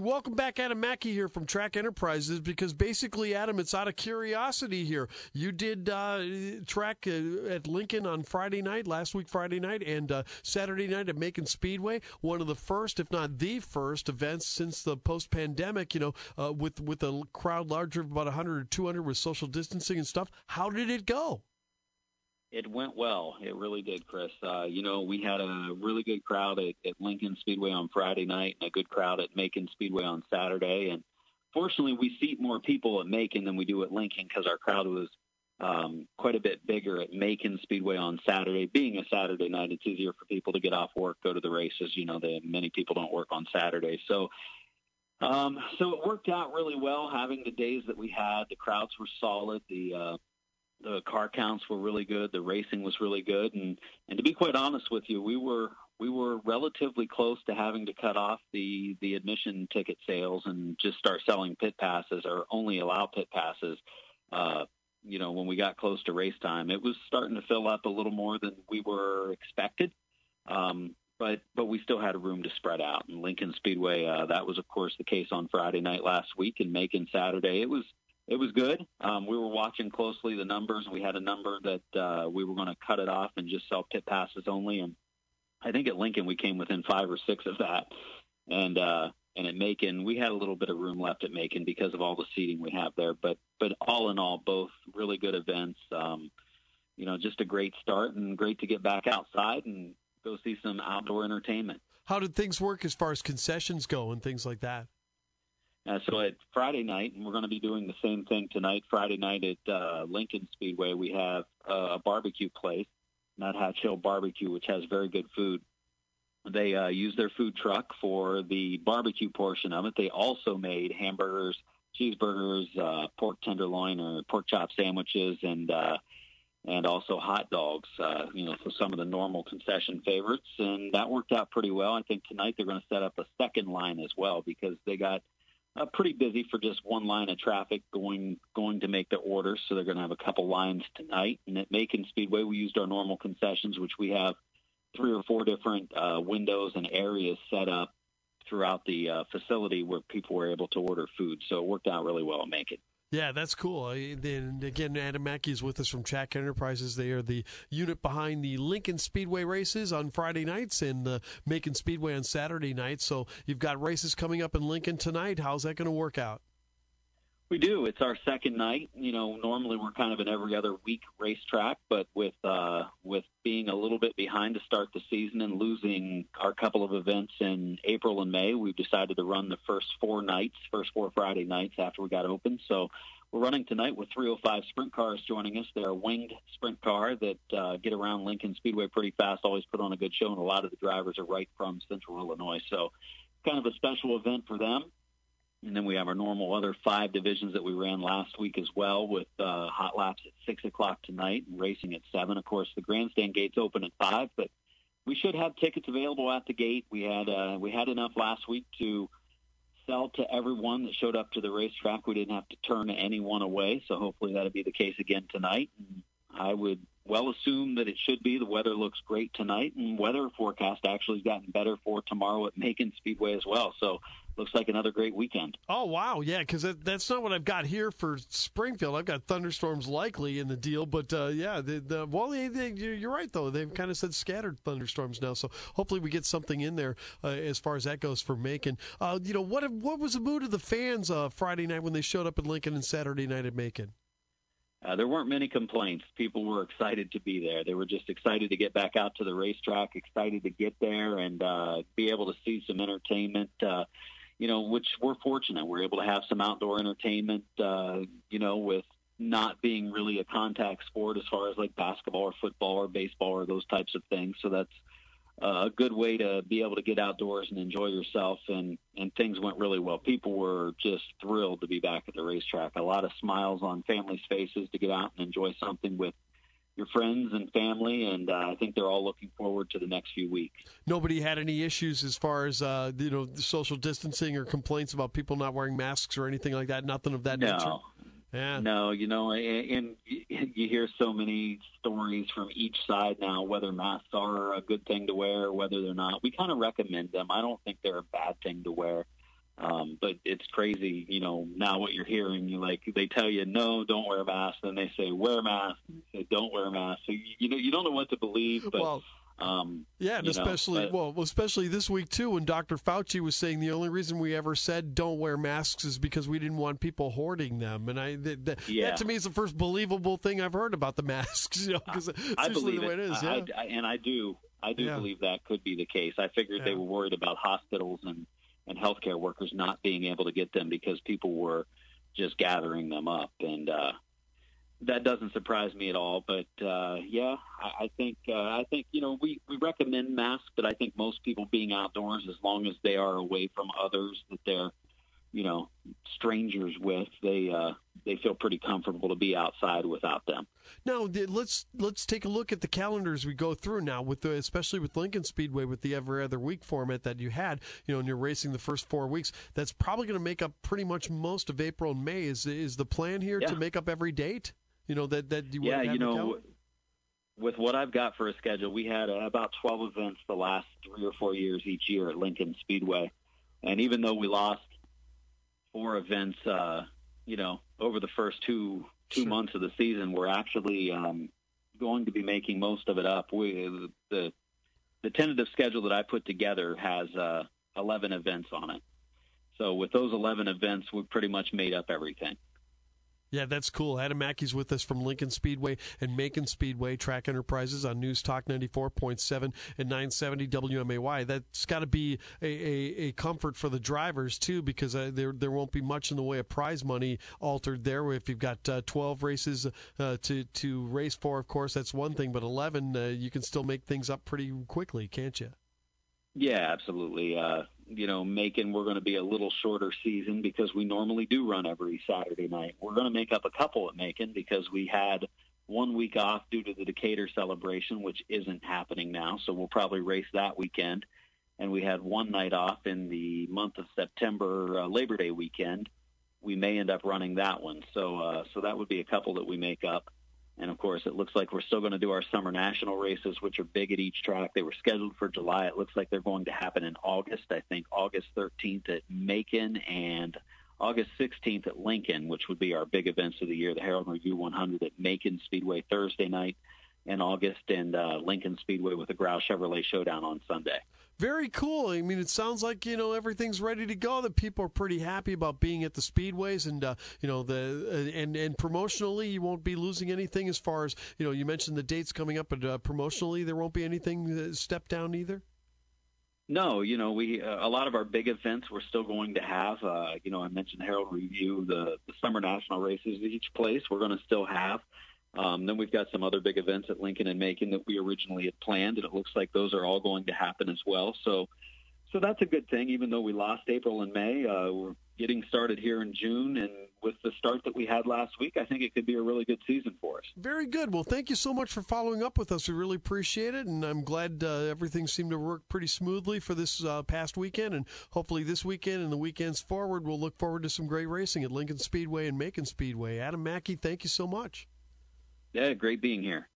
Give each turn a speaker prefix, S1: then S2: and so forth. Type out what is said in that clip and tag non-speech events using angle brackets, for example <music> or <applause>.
S1: Welcome back, Adam Mackey here from Track Enterprises. Because basically, Adam, it's out of curiosity here. You did uh, track uh, at Lincoln on Friday night, last week Friday night, and uh, Saturday night at Macon Speedway. One of the first, if not the first, events since the post-pandemic. You know, uh, with with a crowd larger of about 100 or 200 with social distancing and stuff. How did it go?
S2: It went well. It really did, Chris. Uh, you know, we had a really good crowd at, at Lincoln Speedway on Friday night and a good crowd at Macon Speedway on Saturday. And fortunately, we seat more people at Macon than we do at Lincoln because our crowd was um, quite a bit bigger at Macon Speedway on Saturday. Being a Saturday night, it's easier for people to get off work, go to the races. You know, they, many people don't work on Saturday. So, um, so it worked out really well having the days that we had. The crowds were solid. The uh, the car counts were really good. The racing was really good, and and to be quite honest with you, we were we were relatively close to having to cut off the the admission ticket sales and just start selling pit passes or only allow pit passes. Uh, you know, when we got close to race time, it was starting to fill up a little more than we were expected. Um, but but we still had room to spread out. And Lincoln Speedway, uh, that was of course the case on Friday night last week, and Macon Saturday. It was it was good. Um, we were watching closely the numbers. We had a number that uh, we were going to cut it off and just sell pit passes only. And I think at Lincoln we came within five or six of that. And uh, and at Macon we had a little bit of room left at Macon because of all the seating we have there. But but all in all, both really good events. Um, you know, just a great start and great to get back outside and go see some outdoor entertainment.
S1: How did things work as far as concessions go and things like that?
S2: Uh, so at Friday night, and we're going to be doing the same thing tonight. Friday night at uh, Lincoln Speedway, we have uh, a barbecue place, Nuthatch Hill Barbecue, which has very good food. They uh, use their food truck for the barbecue portion of it. They also made hamburgers, cheeseburgers, uh, pork tenderloin or pork chop sandwiches, and uh, and also hot dogs. Uh, you know, so some of the normal concession favorites, and that worked out pretty well. I think tonight they're going to set up a second line as well because they got uh, pretty busy for just one line of traffic going going to make the order. So they're going to have a couple lines tonight. And at Macon Speedway, we used our normal concessions, which we have three or four different uh, windows and areas set up throughout the uh, facility where people were able to order food. So it worked out really well at Macon.
S1: Yeah, that's cool. Then again, Adam Mackey is with us from Track Enterprises. They are the unit behind the Lincoln Speedway races on Friday nights and the Macon Speedway on Saturday nights. So you've got races coming up in Lincoln tonight. How's that going to work out?
S2: We do. It's our second night. You know, normally we're kind of an every other week racetrack, but with uh, with being a little bit behind to start the season and losing our couple of events in April and May, we've decided to run the first four nights, first four Friday nights after we got open. So we're running tonight with 305 sprint cars joining us. They're a winged sprint car that uh, get around Lincoln Speedway pretty fast, always put on a good show, and a lot of the drivers are right from Central Illinois. So kind of a special event for them. And then we have our normal other five divisions that we ran last week as well with uh, hot laps at 6 o'clock tonight and racing at 7. Of course, the grandstand gates open at 5, but we should have tickets available at the gate. We had uh, we had enough last week to sell to everyone that showed up to the racetrack. We didn't have to turn anyone away, so hopefully that'll be the case again tonight. I would well assume that it should be. The weather looks great tonight, and weather forecast actually has gotten better for tomorrow at Macon Speedway as well. So looks like another great weekend.
S1: Oh wow, yeah, because that, that's not what I've got here for Springfield. I've got thunderstorms likely in the deal, but uh, yeah, the, the, well, they, they, you're right though. They've kind of said scattered thunderstorms now, so hopefully we get something in there uh, as far as that goes for Macon. Uh, you know what? What was the mood of the fans uh, Friday night when they showed up in Lincoln and Saturday night at Macon?
S2: Uh, there weren't many complaints. People were excited to be there. They were just excited to get back out to the racetrack, excited to get there and uh, be able to see some entertainment. Uh, you know, which we're fortunate. We're able to have some outdoor entertainment, uh, you know, with not being really a contact sport as far as like basketball or football or baseball or those types of things. So that's uh, a good way to be able to get outdoors and enjoy yourself. And, and things went really well. People were just thrilled to be back at the racetrack. A lot of smiles on families' faces to get out and enjoy something with your friends and family, and uh, I think they're all looking forward to the next few weeks.
S1: Nobody had any issues as far as uh, you know social distancing or complaints about people not wearing masks or anything like that. Nothing of that
S2: no.
S1: nature.
S2: Yeah. No, you know, and and <laughs> you hear so many stories from each side now, whether masks are a good thing to wear or whether they're not. We kind of recommend them. I don't think they're a bad thing to wear. Um, but it's crazy, you know. Now what you're hearing, you like they tell you no, don't wear a mask, then they say wear a mask, say don't wear a mask. So you, you know you don't know what to believe. But
S1: well,
S2: um,
S1: yeah, and especially know, well, especially this week too, when Dr. Fauci was saying the only reason we ever said don't wear masks is because we didn't want people hoarding them, and I th- th- yeah. that to me is the first believable thing I've heard about the <laughs> masks. You know, because
S2: I believe the way it, it is. Yeah. I, I, and I do, I do yeah. believe that could be the case. I figured they were worried about hospitals and and healthcare workers not being able to get them because people were just gathering them up, and uh, that doesn't surprise me at all. But uh, yeah, I, I think uh, I think you know we we recommend masks, but I think most people being outdoors, as long as they are away from others that they're you know strangers with, they uh, they feel pretty comfortable to be outside without them.
S1: Now let's let's take a look at the calendars we go through now, with the, especially with Lincoln Speedway with the every other week format that you had. You know, and you're racing the first four weeks. That's probably going to make up pretty much most of April and May. Is is the plan here yeah. to make up every date? You know that that you
S2: yeah, you know, with what I've got for a schedule, we had uh, about 12 events the last three or four years each year at Lincoln Speedway, and even though we lost four events, uh, you know, over the first two two sure. months of the season, we're actually um, going to be making most of it up. We the the tentative schedule that I put together has uh, 11 events on it. So with those 11 events, we've pretty much made up everything.
S1: Yeah, that's cool. Adam Mackey's with us from Lincoln Speedway and Macon Speedway Track Enterprises on News Talk 94.7 and 970 WMAY. That's got to be a, a, a, comfort for the drivers, too, because uh, there there won't be much in the way of prize money altered there. If you've got uh, 12 races uh, to, to race for, of course, that's one thing, but 11, uh, you can still make things up pretty quickly, can't you?
S2: Yeah, absolutely. You know, Macon, we're going to be a little shorter season because we normally do run every Saturday night. We're going to make up a couple at Macon because we had one week off due to the Decatur celebration, which isn't happening now. So we'll probably race that weekend. And we had one night off in the month of September, uh, Labor Day weekend. We may end up running that one. So, uh, so that would be a couple that we make up. And of course, it looks like we're still going to do our summer national races, which are big at each track. They were scheduled for July. It looks like they're going to happen in August. I think August 13th at Macon and August 16th at Lincoln, which would be our big events of the year. The Herald Review 100 at Macon Speedway Thursday night in August, and uh, Lincoln Speedway with the Grouse Chevrolet Showdown on Sunday
S1: very cool. I mean, it sounds like you know everything's ready to go. That people are pretty happy about being at the speedways, and uh, you know the uh, and and promotionally, you won't be losing anything as far as you know. You mentioned the dates coming up, but uh, promotionally, there won't be anything uh, step down either.
S2: No, you know, we uh, a lot of our big events we're still going to have. Uh, you know, I mentioned Herald Review, the the summer national races at each place we're going to still have. Um, then we've got some other big events at Lincoln and Macon that we originally had planned, and it looks like those are all going to happen as well. So, so that's a good thing. Even though we lost April and May, uh, we're getting started here in June, and with the start that we had last week, I think it could be a really good season for us.
S1: Very good. Well, thank you so much for following up with us. We really appreciate it, and I'm glad uh, everything seemed to work pretty smoothly for this uh, past weekend, and hopefully this weekend and the weekends forward, we'll look forward to some great racing at Lincoln Speedway and Macon Speedway. Adam Mackey, thank you so much.
S2: Yeah, great being here.